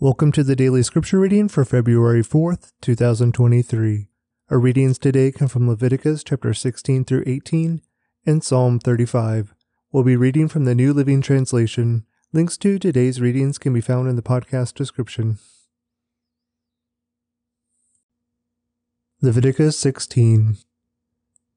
Welcome to the daily scripture reading for February 4th, 2023. Our readings today come from Leviticus chapter 16 through 18 and Psalm 35. We'll be reading from the New Living Translation. Links to today's readings can be found in the podcast description. Leviticus 16.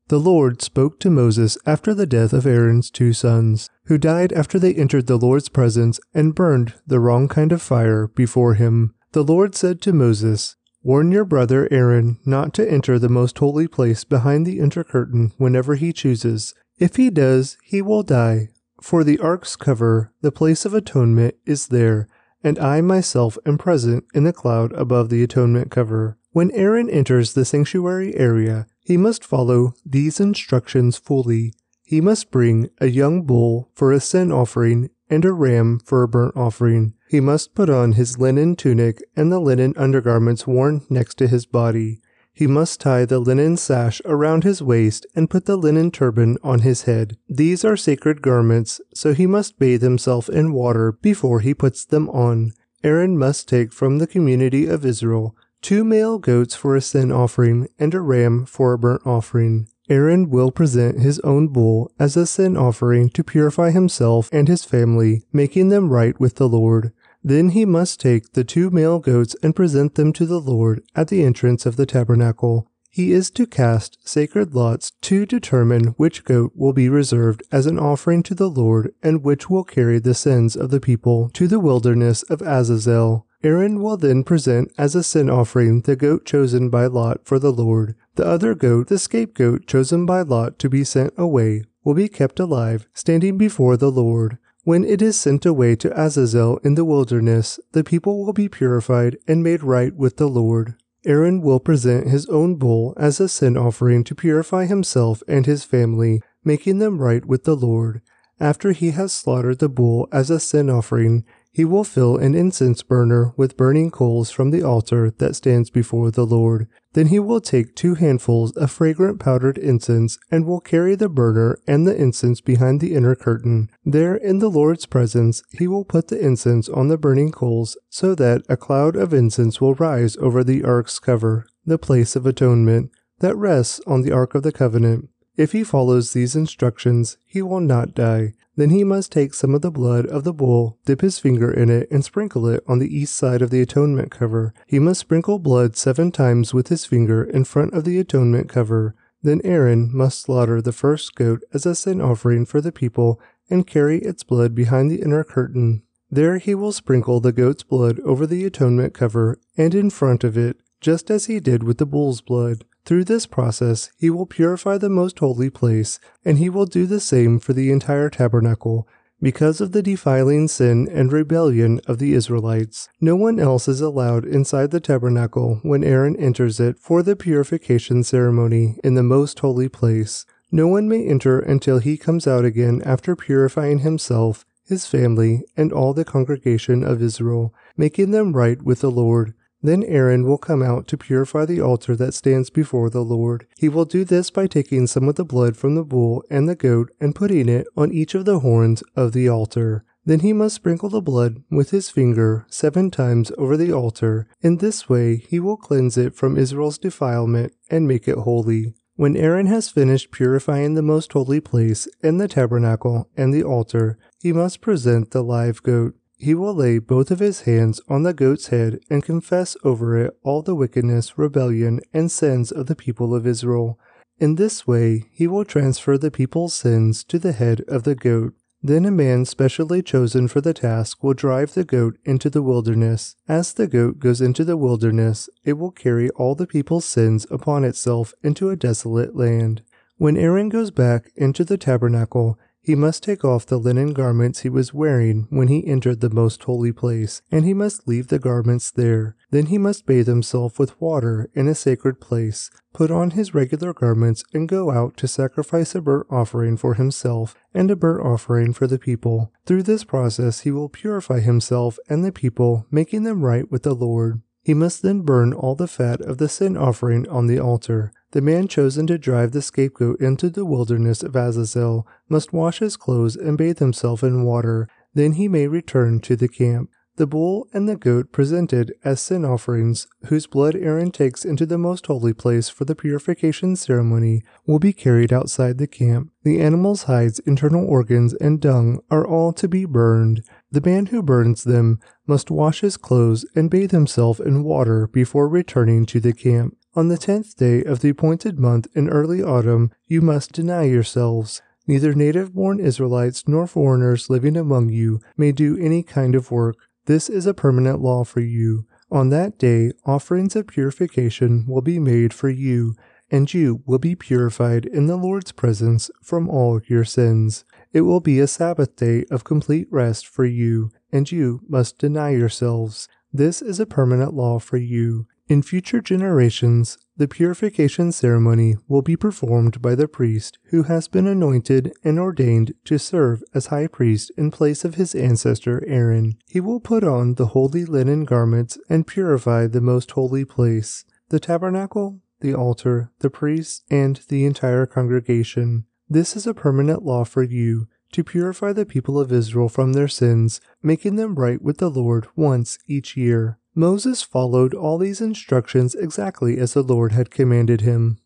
The Lord spoke to Moses after the death of Aaron's two sons, who died after they entered the Lord's presence and burned the wrong kind of fire before him. The Lord said to Moses, Warn your brother Aaron not to enter the most holy place behind the inner curtain whenever he chooses. If he does, he will die. For the ark's cover, the place of atonement, is there, and I myself am present in the cloud above the atonement cover. When Aaron enters the sanctuary area, he must follow these instructions fully. He must bring a young bull for a sin offering and a ram for a burnt offering. He must put on his linen tunic and the linen undergarments worn next to his body. He must tie the linen sash around his waist and put the linen turban on his head. These are sacred garments, so he must bathe himself in water before he puts them on. Aaron must take from the community of Israel two male goats for a sin offering, and a ram for a burnt offering. Aaron will present his own bull as a sin offering to purify himself and his family, making them right with the Lord. Then he must take the two male goats and present them to the Lord at the entrance of the tabernacle. He is to cast sacred lots to determine which goat will be reserved as an offering to the Lord and which will carry the sins of the people to the wilderness of Azazel. Aaron will then present as a sin offering the goat chosen by Lot for the Lord. The other goat, the scapegoat chosen by Lot to be sent away, will be kept alive, standing before the Lord. When it is sent away to Azazel in the wilderness, the people will be purified and made right with the Lord. Aaron will present his own bull as a sin offering to purify himself and his family, making them right with the Lord. After he has slaughtered the bull as a sin offering, he will fill an incense burner with burning coals from the altar that stands before the Lord. Then he will take two handfuls of fragrant powdered incense and will carry the burner and the incense behind the inner curtain. There, in the Lord's presence, he will put the incense on the burning coals so that a cloud of incense will rise over the ark's cover, the place of atonement, that rests on the ark of the covenant. If he follows these instructions, he will not die. Then he must take some of the blood of the bull, dip his finger in it, and sprinkle it on the east side of the atonement cover. He must sprinkle blood seven times with his finger in front of the atonement cover. Then Aaron must slaughter the first goat as a sin offering for the people and carry its blood behind the inner curtain. There he will sprinkle the goat's blood over the atonement cover and in front of it, just as he did with the bull's blood. Through this process, he will purify the most holy place, and he will do the same for the entire tabernacle. Because of the defiling sin and rebellion of the Israelites, no one else is allowed inside the tabernacle when Aaron enters it for the purification ceremony in the most holy place. No one may enter until he comes out again after purifying himself, his family, and all the congregation of Israel, making them right with the Lord. Then Aaron will come out to purify the altar that stands before the Lord. He will do this by taking some of the blood from the bull and the goat and putting it on each of the horns of the altar. Then he must sprinkle the blood with his finger seven times over the altar. In this way he will cleanse it from Israel's defilement and make it holy. When Aaron has finished purifying the most holy place and the tabernacle and the altar, he must present the live goat. He will lay both of his hands on the goat's head and confess over it all the wickedness, rebellion, and sins of the people of Israel. In this way, he will transfer the people's sins to the head of the goat. Then a man specially chosen for the task will drive the goat into the wilderness. As the goat goes into the wilderness, it will carry all the people's sins upon itself into a desolate land. When Aaron goes back into the tabernacle, he must take off the linen garments he was wearing when he entered the most holy place, and he must leave the garments there. Then he must bathe himself with water in a sacred place, put on his regular garments, and go out to sacrifice a burnt offering for himself and a burnt offering for the people. Through this process, he will purify himself and the people, making them right with the Lord. He must then burn all the fat of the sin offering on the altar. The man chosen to drive the scapegoat into the wilderness of Azazel must wash his clothes and bathe himself in water. Then he may return to the camp. The bull and the goat presented as sin offerings, whose blood Aaron takes into the most holy place for the purification ceremony, will be carried outside the camp. The animal's hides, internal organs, and dung are all to be burned. The man who burns them must wash his clothes and bathe himself in water before returning to the camp. On the tenth day of the appointed month in early autumn, you must deny yourselves. Neither native born Israelites nor foreigners living among you may do any kind of work. This is a permanent law for you. On that day, offerings of purification will be made for you, and you will be purified in the Lord's presence from all your sins. It will be a Sabbath day of complete rest for you, and you must deny yourselves. This is a permanent law for you. In future generations, the purification ceremony will be performed by the priest who has been anointed and ordained to serve as high priest in place of his ancestor Aaron. He will put on the holy linen garments and purify the most holy place, the tabernacle, the altar, the priests, and the entire congregation. This is a permanent law for you to purify the people of Israel from their sins, making them right with the Lord once each year. Moses followed all these instructions exactly as the Lord had commanded him.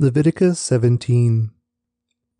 Leviticus 17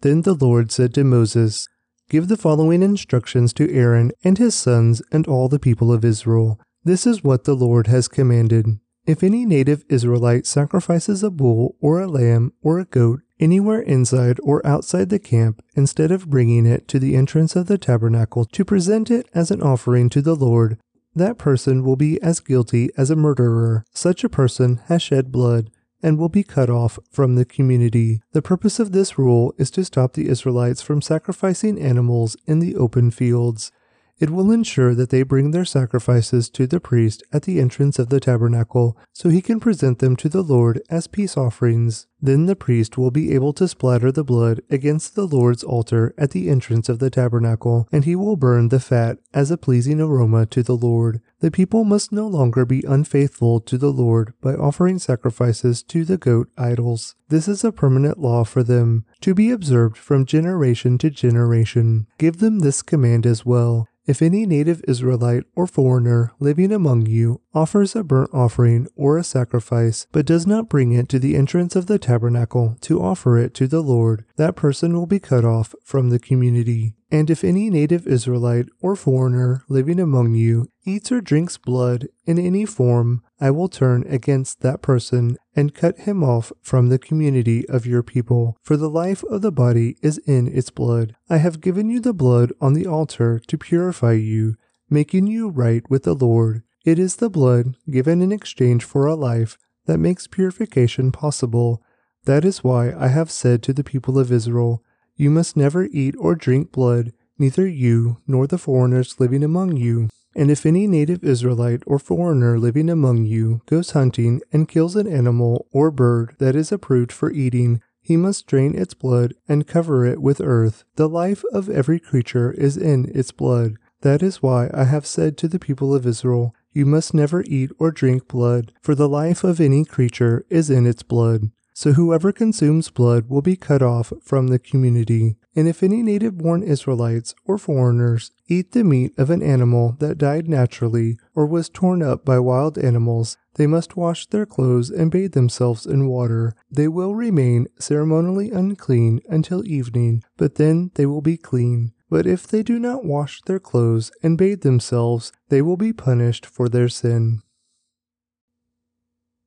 Then the Lord said to Moses, Give the following instructions to Aaron and his sons and all the people of Israel. This is what the Lord has commanded. If any native Israelite sacrifices a bull or a lamb or a goat anywhere inside or outside the camp, instead of bringing it to the entrance of the tabernacle to present it as an offering to the Lord, that person will be as guilty as a murderer. Such a person has shed blood and will be cut off from the community. The purpose of this rule is to stop the Israelites from sacrificing animals in the open fields. It will ensure that they bring their sacrifices to the priest at the entrance of the tabernacle, so he can present them to the Lord as peace offerings. Then the priest will be able to splatter the blood against the Lord's altar at the entrance of the tabernacle, and he will burn the fat as a pleasing aroma to the Lord. The people must no longer be unfaithful to the Lord by offering sacrifices to the goat idols. This is a permanent law for them, to be observed from generation to generation. Give them this command as well. If any native Israelite or foreigner living among you offers a burnt offering or a sacrifice, but does not bring it to the entrance of the tabernacle to offer it to the Lord, that person will be cut off from the community. And if any native Israelite or foreigner living among you eats or drinks blood in any form, I will turn against that person and cut him off from the community of your people. For the life of the body is in its blood. I have given you the blood on the altar to purify you, making you right with the Lord. It is the blood given in exchange for a life that makes purification possible. That is why I have said to the people of Israel, you must never eat or drink blood, neither you nor the foreigners living among you. And if any native Israelite or foreigner living among you goes hunting and kills an animal or bird that is approved for eating, he must drain its blood and cover it with earth. The life of every creature is in its blood. That is why I have said to the people of Israel, You must never eat or drink blood, for the life of any creature is in its blood. So whoever consumes blood will be cut off from the community. And if any native born Israelites or foreigners eat the meat of an animal that died naturally or was torn up by wild animals, they must wash their clothes and bathe themselves in water. They will remain ceremonially unclean until evening, but then they will be clean. But if they do not wash their clothes and bathe themselves, they will be punished for their sin.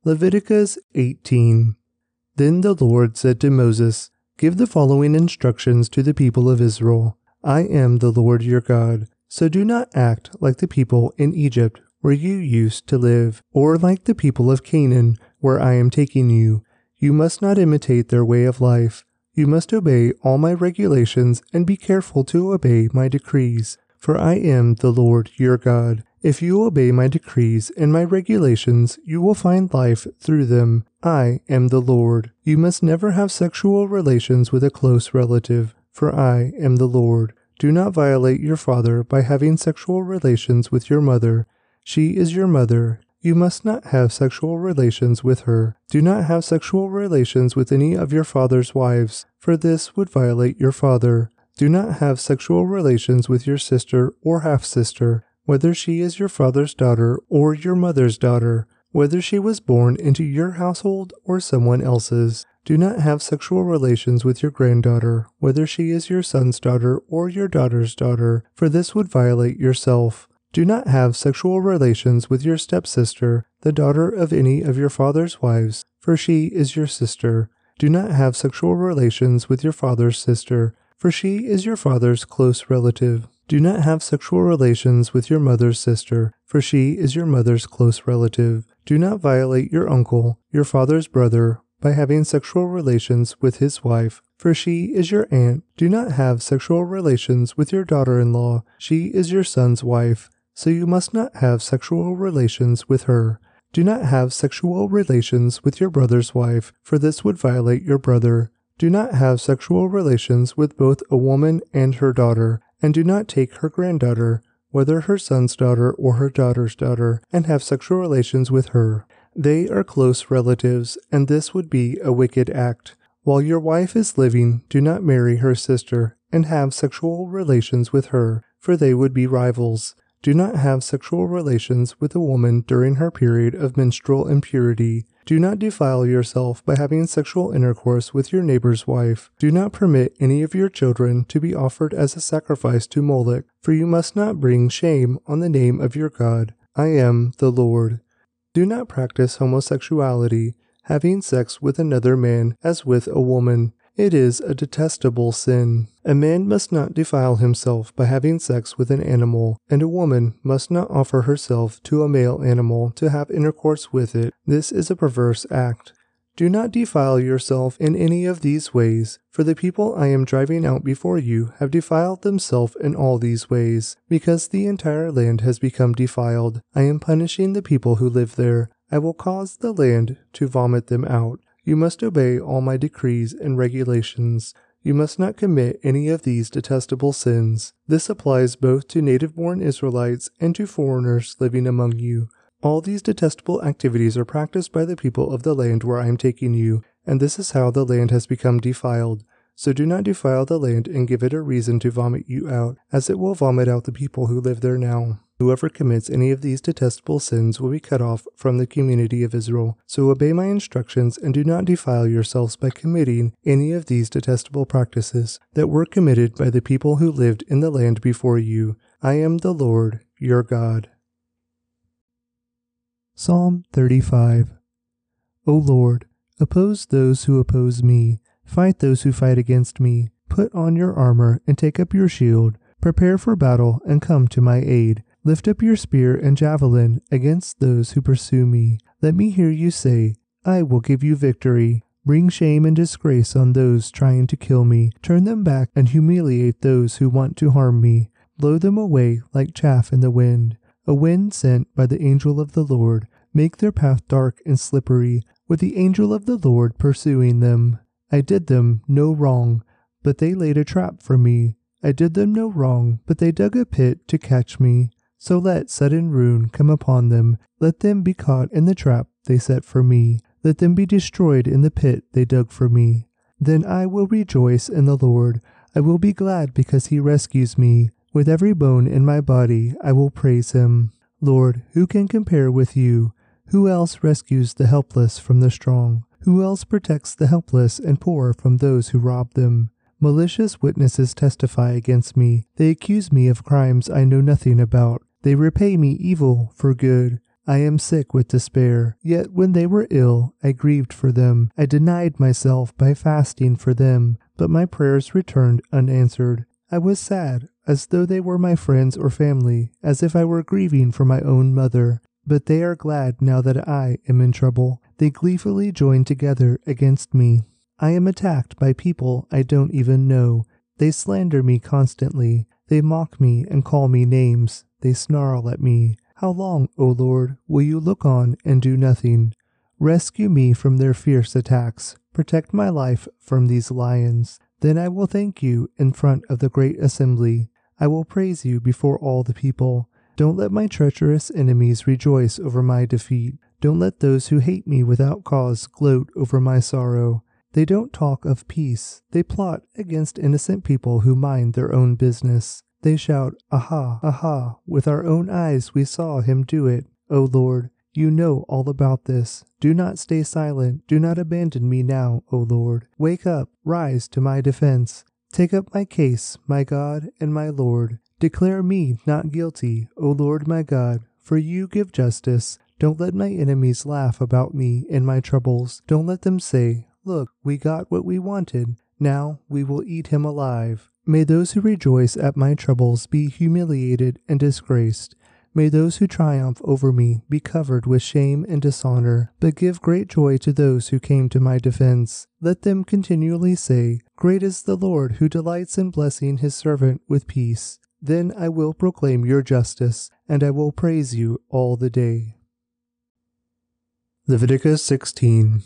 Leviticus 18 then the Lord said to Moses, Give the following instructions to the people of Israel I am the Lord your God. So do not act like the people in Egypt, where you used to live, or like the people of Canaan, where I am taking you. You must not imitate their way of life. You must obey all my regulations and be careful to obey my decrees. For I am the Lord your God. If you obey my decrees and my regulations, you will find life through them. I am the Lord. You must never have sexual relations with a close relative, for I am the Lord. Do not violate your father by having sexual relations with your mother. She is your mother. You must not have sexual relations with her. Do not have sexual relations with any of your father's wives, for this would violate your father. Do not have sexual relations with your sister or half sister. whether she is your father's daughter or your mother's daughter, whether she was born into your household or someone else's. Do not have sexual relations with your granddaughter, whether she is your son's daughter or your daughter's daughter, for this would violate yourself. Do not have sexual relations with your stepsister, the daughter of any of your father's wives, for she is your sister. Do not have sexual relations with your father's sister, for she is your father's close relative. Do not have sexual relations with your mother's sister, for she is your mother's close relative. Do not violate your uncle, your father's brother, by having sexual relations with his wife, for she is your aunt. Do not have sexual relations with your daughter in law, she is your son's wife, so you must not have sexual relations with her. Do not have sexual relations with your brother's wife, for this would violate your brother. Do not have sexual relations with both a woman and her daughter, and do not take her granddaughter, whether her son's daughter or her daughter's daughter, and have sexual relations with her. They are close relatives, and this would be a wicked act. While your wife is living, do not marry her sister and have sexual relations with her, for they would be rivals. Do not have sexual relations with a woman during her period of menstrual impurity. Do not defile yourself by having sexual intercourse with your neighbor's wife. Do not permit any of your children to be offered as a sacrifice to Moloch, for you must not bring shame on the name of your God. I am the Lord. Do not practice homosexuality, having sex with another man as with a woman. It is a detestable sin. A man must not defile himself by having sex with an animal, and a woman must not offer herself to a male animal to have intercourse with it. This is a perverse act. Do not defile yourself in any of these ways, for the people I am driving out before you have defiled themselves in all these ways. Because the entire land has become defiled, I am punishing the people who live there. I will cause the land to vomit them out. You must obey all my decrees and regulations. You must not commit any of these detestable sins. This applies both to native born Israelites and to foreigners living among you. All these detestable activities are practiced by the people of the land where I am taking you, and this is how the land has become defiled. So do not defile the land and give it a reason to vomit you out, as it will vomit out the people who live there now. Whoever commits any of these detestable sins will be cut off from the community of Israel. So obey my instructions and do not defile yourselves by committing any of these detestable practices that were committed by the people who lived in the land before you. I am the Lord, your God. Psalm 35 O Lord, oppose those who oppose me, fight those who fight against me. Put on your armor and take up your shield. Prepare for battle and come to my aid. Lift up your spear and javelin against those who pursue me. Let me hear you say, I will give you victory. Bring shame and disgrace on those trying to kill me. Turn them back and humiliate those who want to harm me. Blow them away like chaff in the wind, a wind sent by the angel of the Lord. Make their path dark and slippery, with the angel of the Lord pursuing them. I did them no wrong, but they laid a trap for me. I did them no wrong, but they dug a pit to catch me. So let sudden ruin come upon them. Let them be caught in the trap they set for me. Let them be destroyed in the pit they dug for me. Then I will rejoice in the Lord. I will be glad because he rescues me. With every bone in my body I will praise him. Lord, who can compare with you? Who else rescues the helpless from the strong? Who else protects the helpless and poor from those who rob them? Malicious witnesses testify against me. They accuse me of crimes I know nothing about. They repay me evil for good. I am sick with despair. Yet when they were ill, I grieved for them. I denied myself by fasting for them, but my prayers returned unanswered. I was sad, as though they were my friends or family, as if I were grieving for my own mother. But they are glad now that I am in trouble. They gleefully join together against me. I am attacked by people I don't even know. They slander me constantly. They mock me and call me names. They snarl at me. How long, O Lord, will you look on and do nothing? Rescue me from their fierce attacks. Protect my life from these lions. Then I will thank you in front of the great assembly. I will praise you before all the people. Don't let my treacherous enemies rejoice over my defeat. Don't let those who hate me without cause gloat over my sorrow. They don't talk of peace. They plot against innocent people who mind their own business. They shout, Aha, aha, with our own eyes we saw him do it. O Lord, you know all about this. Do not stay silent. Do not abandon me now, O Lord. Wake up, rise to my defense. Take up my case, my God and my Lord. Declare me not guilty, O Lord my God, for you give justice. Don't let my enemies laugh about me in my troubles. Don't let them say, Look, we got what we wanted. Now we will eat him alive. May those who rejoice at my troubles be humiliated and disgraced. May those who triumph over me be covered with shame and dishonor, but give great joy to those who came to my defense. Let them continually say, Great is the Lord who delights in blessing his servant with peace. Then I will proclaim your justice, and I will praise you all the day. Leviticus 16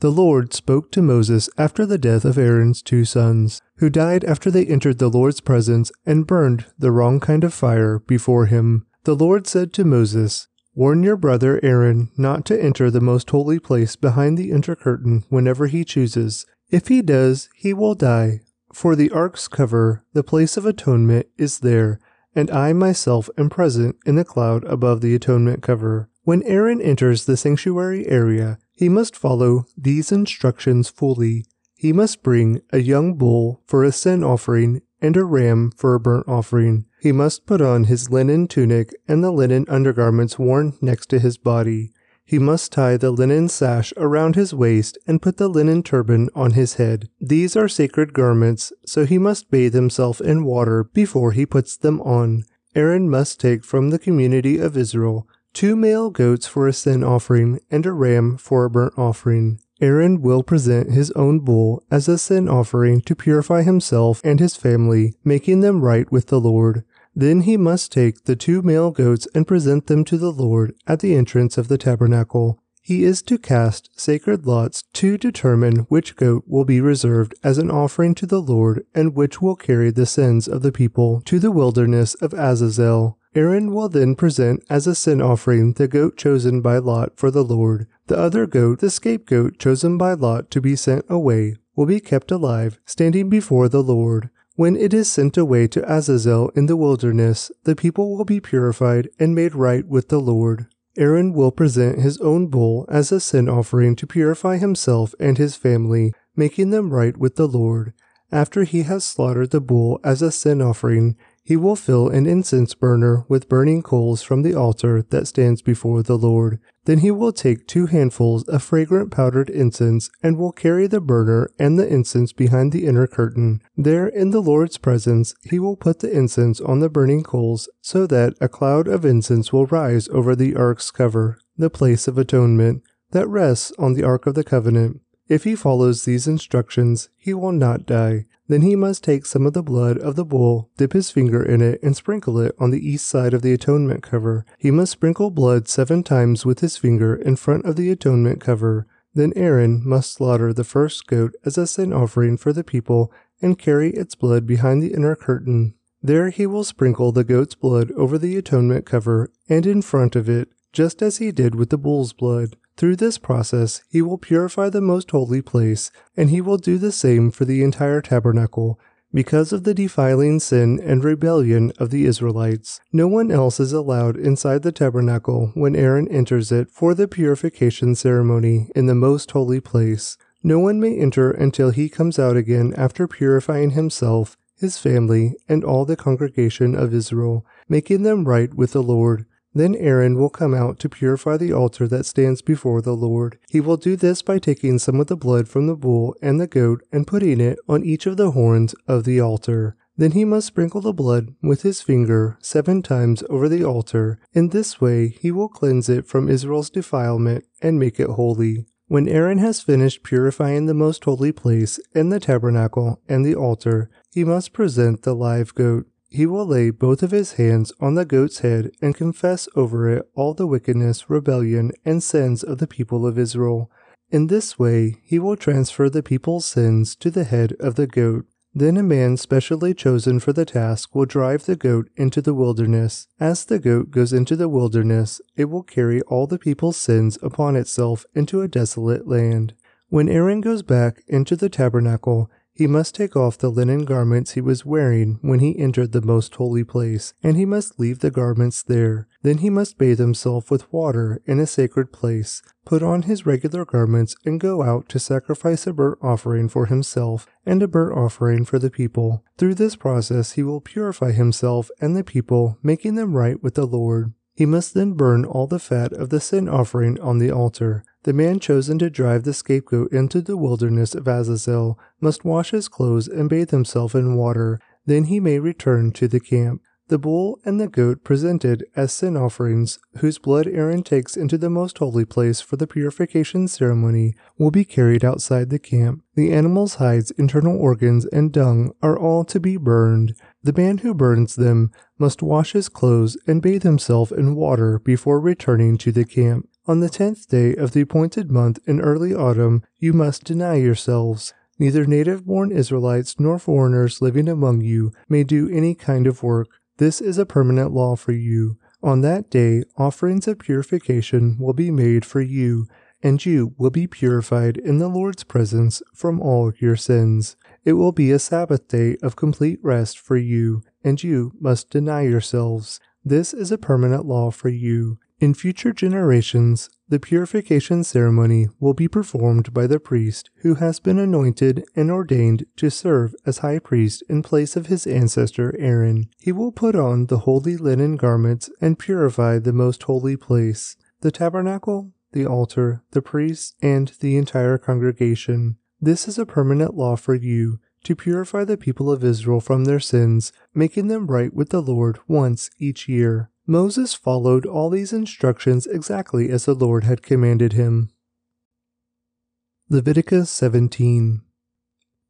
The Lord spoke to Moses after the death of Aaron's two sons who died after they entered the Lord's presence and burned the wrong kind of fire before him. The Lord said to Moses, Warn your brother Aaron not to enter the most holy place behind the inner curtain whenever he chooses. If he does, he will die. For the ark's cover, the place of atonement, is there, and I myself am present in the cloud above the atonement cover. When Aaron enters the sanctuary area, he must follow these instructions fully. He must bring a young bull for a sin offering and a ram for a burnt offering. He must put on his linen tunic and the linen undergarments worn next to his body. He must tie the linen sash around his waist and put the linen turban on his head. These are sacred garments, so he must bathe himself in water before he puts them on. Aaron must take from the community of Israel two male goats for a sin offering and a ram for a burnt offering. Aaron will present his own bull as a sin offering to purify himself and his family, making them right with the Lord. Then he must take the two male goats and present them to the Lord at the entrance of the tabernacle. He is to cast sacred lots to determine which goat will be reserved as an offering to the Lord and which will carry the sins of the people to the wilderness of Azazel. Aaron will then present as a sin offering the goat chosen by Lot for the Lord. The other goat, the scapegoat chosen by Lot to be sent away, will be kept alive, standing before the Lord. When it is sent away to Azazel in the wilderness, the people will be purified and made right with the Lord. Aaron will present his own bull as a sin offering to purify himself and his family, making them right with the Lord. After he has slaughtered the bull as a sin offering, he will fill an incense burner with burning coals from the altar that stands before the Lord. Then he will take two handfuls of fragrant powdered incense and will carry the burner and the incense behind the inner curtain. There, in the Lord's presence, he will put the incense on the burning coals so that a cloud of incense will rise over the ark's cover, the place of atonement, that rests on the ark of the covenant. If he follows these instructions, he will not die. Then he must take some of the blood of the bull, dip his finger in it, and sprinkle it on the east side of the atonement cover. He must sprinkle blood seven times with his finger in front of the atonement cover. Then Aaron must slaughter the first goat as a sin offering for the people and carry its blood behind the inner curtain. There he will sprinkle the goat's blood over the atonement cover and in front of it, just as he did with the bull's blood. Through this process, he will purify the most holy place, and he will do the same for the entire tabernacle. Because of the defiling sin and rebellion of the Israelites, no one else is allowed inside the tabernacle when Aaron enters it for the purification ceremony in the most holy place. No one may enter until he comes out again after purifying himself, his family, and all the congregation of Israel, making them right with the Lord. Then Aaron will come out to purify the altar that stands before the Lord. He will do this by taking some of the blood from the bull and the goat and putting it on each of the horns of the altar. Then he must sprinkle the blood with his finger seven times over the altar. In this way he will cleanse it from Israel's defilement and make it holy. When Aaron has finished purifying the most holy place and the tabernacle and the altar, he must present the live goat. He will lay both of his hands on the goat's head and confess over it all the wickedness, rebellion, and sins of the people of Israel. In this way, he will transfer the people's sins to the head of the goat. Then a man specially chosen for the task will drive the goat into the wilderness. As the goat goes into the wilderness, it will carry all the people's sins upon itself into a desolate land. When Aaron goes back into the tabernacle, He must take off the linen garments he was wearing when he entered the most holy place, and he must leave the garments there. Then he must bathe himself with water in a sacred place, put on his regular garments, and go out to sacrifice a burnt offering for himself and a burnt offering for the people. Through this process, he will purify himself and the people, making them right with the Lord. He must then burn all the fat of the sin offering on the altar. The man chosen to drive the scapegoat into the wilderness of Azazel must wash his clothes and bathe himself in water. Then he may return to the camp. The bull and the goat presented as sin offerings, whose blood Aaron takes into the most holy place for the purification ceremony, will be carried outside the camp. The animal's hides, internal organs, and dung are all to be burned. The man who burns them must wash his clothes and bathe himself in water before returning to the camp. On the tenth day of the appointed month in early autumn, you must deny yourselves. Neither native born Israelites nor foreigners living among you may do any kind of work. This is a permanent law for you. On that day, offerings of purification will be made for you, and you will be purified in the Lord's presence from all your sins. It will be a Sabbath day of complete rest for you, and you must deny yourselves. This is a permanent law for you. In future generations, the purification ceremony will be performed by the priest who has been anointed and ordained to serve as high priest in place of his ancestor Aaron. He will put on the holy linen garments and purify the most holy place, the tabernacle, the altar, the priests, and the entire congregation. This is a permanent law for you to purify the people of Israel from their sins, making them right with the Lord once each year. Moses followed all these instructions exactly as the Lord had commanded him. Leviticus 17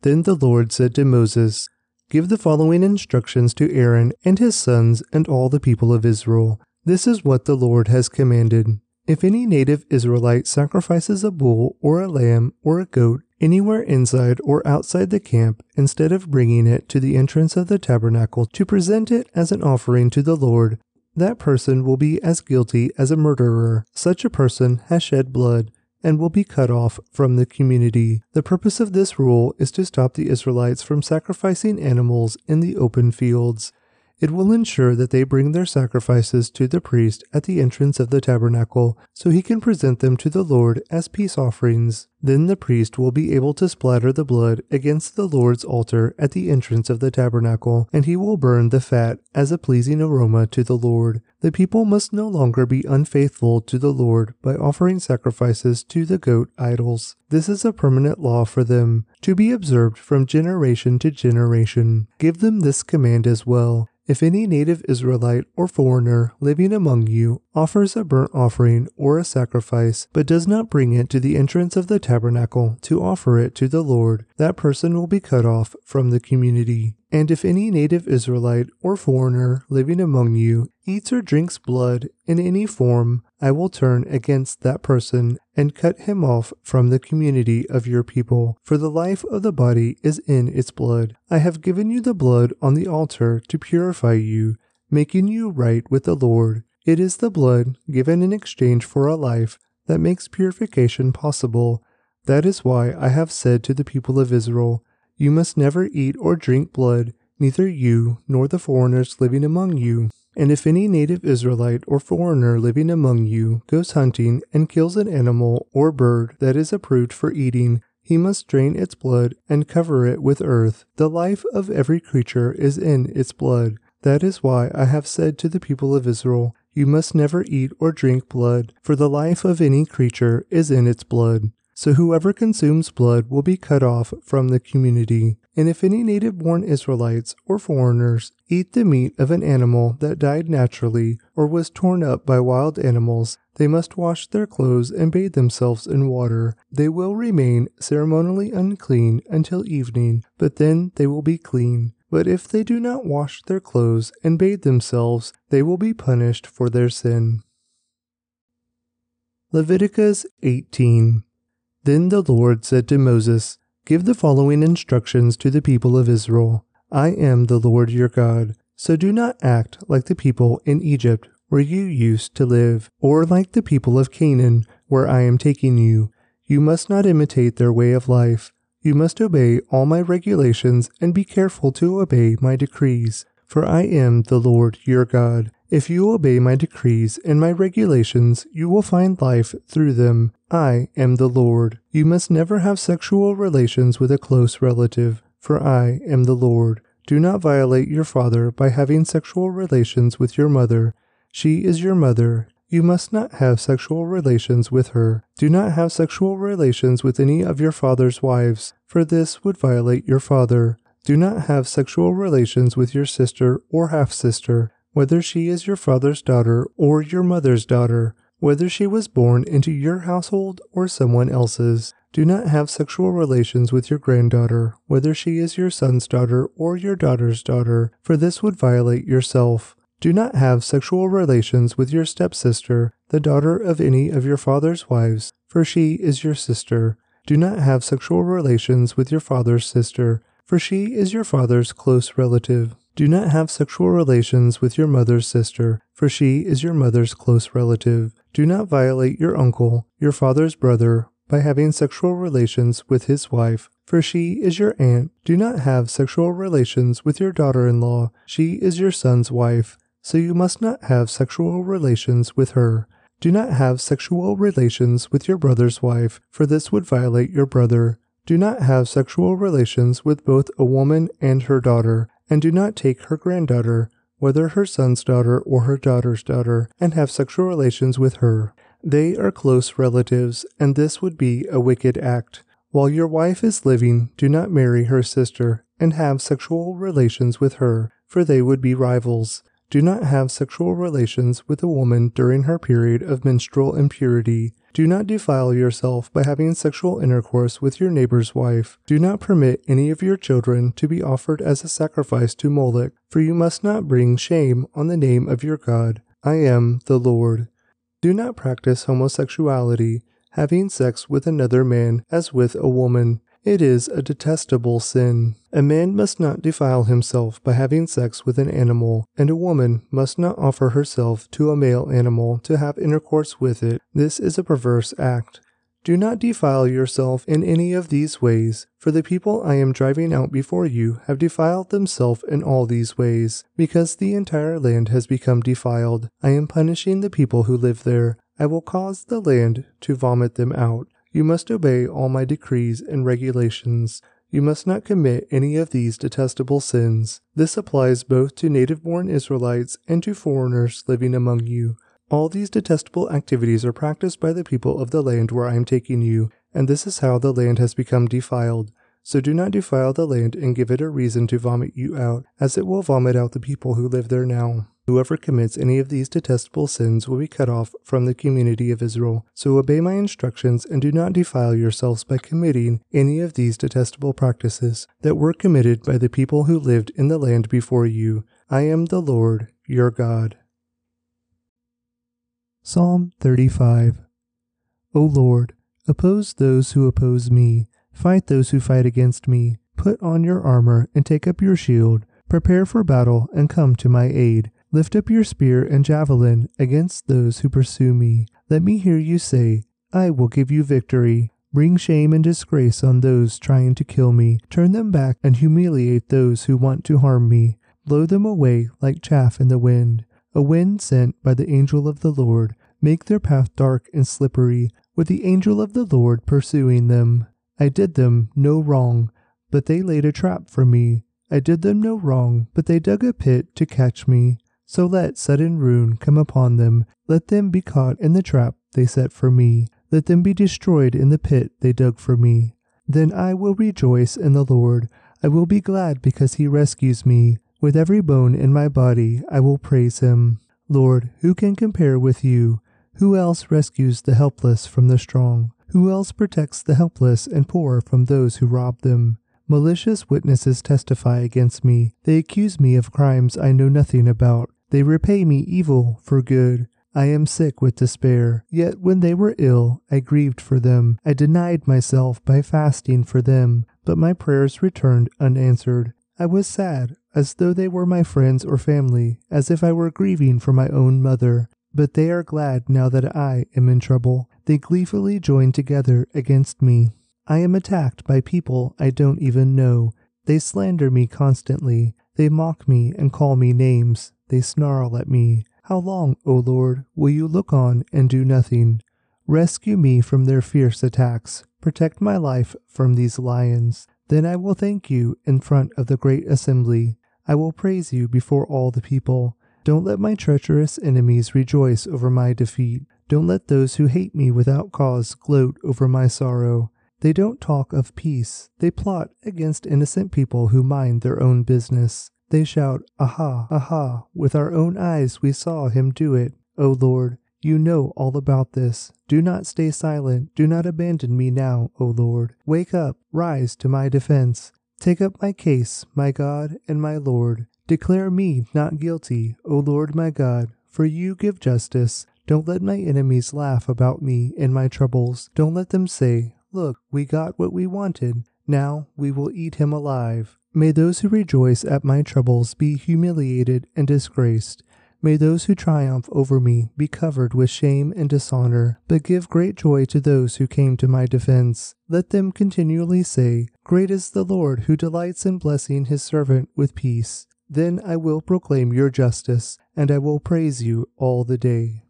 Then the Lord said to Moses, Give the following instructions to Aaron and his sons and all the people of Israel. This is what the Lord has commanded. If any native Israelite sacrifices a bull or a lamb or a goat anywhere inside or outside the camp, instead of bringing it to the entrance of the tabernacle to present it as an offering to the Lord, that person will be as guilty as a murderer. Such a person has shed blood and will be cut off from the community. The purpose of this rule is to stop the Israelites from sacrificing animals in the open fields. It will ensure that they bring their sacrifices to the priest at the entrance of the tabernacle, so he can present them to the Lord as peace offerings. Then the priest will be able to splatter the blood against the Lord's altar at the entrance of the tabernacle, and he will burn the fat as a pleasing aroma to the Lord. The people must no longer be unfaithful to the Lord by offering sacrifices to the goat idols. This is a permanent law for them, to be observed from generation to generation. Give them this command as well. If any native Israelite or foreigner living among you offers a burnt offering or a sacrifice, but does not bring it to the entrance of the tabernacle to offer it to the Lord, that person will be cut off from the community. And if any native Israelite or foreigner living among you eats or drinks blood in any form, I will turn against that person and cut him off from the community of your people. For the life of the body is in its blood. I have given you the blood on the altar to purify you, making you right with the Lord. It is the blood given in exchange for a life that makes purification possible. That is why I have said to the people of Israel, you must never eat or drink blood, neither you nor the foreigners living among you. And if any native Israelite or foreigner living among you goes hunting and kills an animal or bird that is approved for eating, he must drain its blood and cover it with earth. The life of every creature is in its blood. That is why I have said to the people of Israel, You must never eat or drink blood, for the life of any creature is in its blood. So whoever consumes blood will be cut off from the community. And if any native born Israelites or foreigners eat the meat of an animal that died naturally or was torn up by wild animals, they must wash their clothes and bathe themselves in water. They will remain ceremonially unclean until evening, but then they will be clean. But if they do not wash their clothes and bathe themselves, they will be punished for their sin. Leviticus 18 then the Lord said to Moses, Give the following instructions to the people of Israel I am the Lord your God. So do not act like the people in Egypt, where you used to live, or like the people of Canaan, where I am taking you. You must not imitate their way of life. You must obey all my regulations and be careful to obey my decrees, for I am the Lord your God. If you obey my decrees and my regulations, you will find life through them. I am the Lord. You must never have sexual relations with a close relative, for I am the Lord. Do not violate your father by having sexual relations with your mother. She is your mother. You must not have sexual relations with her. Do not have sexual relations with any of your father's wives, for this would violate your father. Do not have sexual relations with your sister or half sister, whether she is your father's daughter or your mother's daughter, whether she was born into your household or someone else's. Do not have sexual relations with your granddaughter, whether she is your son's daughter or your daughter's daughter, for this would violate yourself. Do not have sexual relations with your stepsister, the daughter of any of your father's wives, for she is your sister. Do not have sexual relations with your father's sister, for she is your father's close relative. Do not have sexual relations with your mother's sister, for she is your mother's close relative. Do not violate your uncle, your father's brother, by having sexual relations with his wife, for she is your aunt. Do not have sexual relations with your daughter in law, she is your son's wife, so you must not have sexual relations with her. Do not have sexual relations with your brother's wife, for this would violate your brother. Do not have sexual relations with both a woman and her daughter, and do not take her granddaughter, whether her son's daughter or her daughter's daughter, and have sexual relations with her. They are close relatives, and this would be a wicked act. While your wife is living, do not marry her sister and have sexual relations with her, for they would be rivals. Do not have sexual relations with a woman during her period of menstrual impurity. Do not defile yourself by having sexual intercourse with your neighbor's wife. Do not permit any of your children to be offered as a sacrifice to Moloch, for you must not bring shame on the name of your God. I am the Lord. Do not practice homosexuality, having sex with another man as with a woman. It is a detestable sin. A man must not defile himself by having sex with an animal, and a woman must not offer herself to a male animal to have intercourse with it. This is a perverse act. Do not defile yourself in any of these ways, for the people I am driving out before you have defiled themselves in all these ways. Because the entire land has become defiled, I am punishing the people who live there. I will cause the land to vomit them out. You must obey all my decrees and regulations. You must not commit any of these detestable sins. This applies both to native born Israelites and to foreigners living among you. All these detestable activities are practiced by the people of the land where I am taking you, and this is how the land has become defiled. So do not defile the land and give it a reason to vomit you out, as it will vomit out the people who live there now. Whoever commits any of these detestable sins will be cut off from the community of Israel. So obey my instructions and do not defile yourselves by committing any of these detestable practices that were committed by the people who lived in the land before you. I am the Lord, your God. Psalm 35 O Lord, oppose those who oppose me, fight those who fight against me. Put on your armor and take up your shield. Prepare for battle and come to my aid. Lift up your spear and javelin against those who pursue me. Let me hear you say, I will give you victory. Bring shame and disgrace on those trying to kill me. Turn them back and humiliate those who want to harm me. Blow them away like chaff in the wind, a wind sent by the angel of the Lord. Make their path dark and slippery, with the angel of the Lord pursuing them. I did them no wrong, but they laid a trap for me. I did them no wrong, but they dug a pit to catch me. So let sudden ruin come upon them. Let them be caught in the trap they set for me. Let them be destroyed in the pit they dug for me. Then I will rejoice in the Lord. I will be glad because he rescues me. With every bone in my body I will praise him. Lord, who can compare with you? Who else rescues the helpless from the strong? Who else protects the helpless and poor from those who rob them? Malicious witnesses testify against me. They accuse me of crimes I know nothing about. They repay me evil for good. I am sick with despair. Yet when they were ill, I grieved for them. I denied myself by fasting for them, but my prayers returned unanswered. I was sad, as though they were my friends or family, as if I were grieving for my own mother. But they are glad now that I am in trouble. They gleefully join together against me. I am attacked by people I don't even know. They slander me constantly. They mock me and call me names. They snarl at me. How long, O Lord, will you look on and do nothing? Rescue me from their fierce attacks. Protect my life from these lions. Then I will thank you in front of the great assembly. I will praise you before all the people. Don't let my treacherous enemies rejoice over my defeat. Don't let those who hate me without cause gloat over my sorrow. They don't talk of peace. They plot against innocent people who mind their own business. They shout, Aha, aha, with our own eyes we saw him do it. O Lord, you know all about this. Do not stay silent. Do not abandon me now, O Lord. Wake up, rise to my defense. Take up my case, my God and my Lord. Declare me not guilty, O Lord my God, for you give justice. Don't let my enemies laugh about me and my troubles. Don't let them say, Look, we got what we wanted. Now we will eat him alive. May those who rejoice at my troubles be humiliated and disgraced. May those who triumph over me be covered with shame and dishonor, but give great joy to those who came to my defense. Let them continually say, Great is the Lord who delights in blessing his servant with peace. Then I will proclaim your justice, and I will praise you all the day.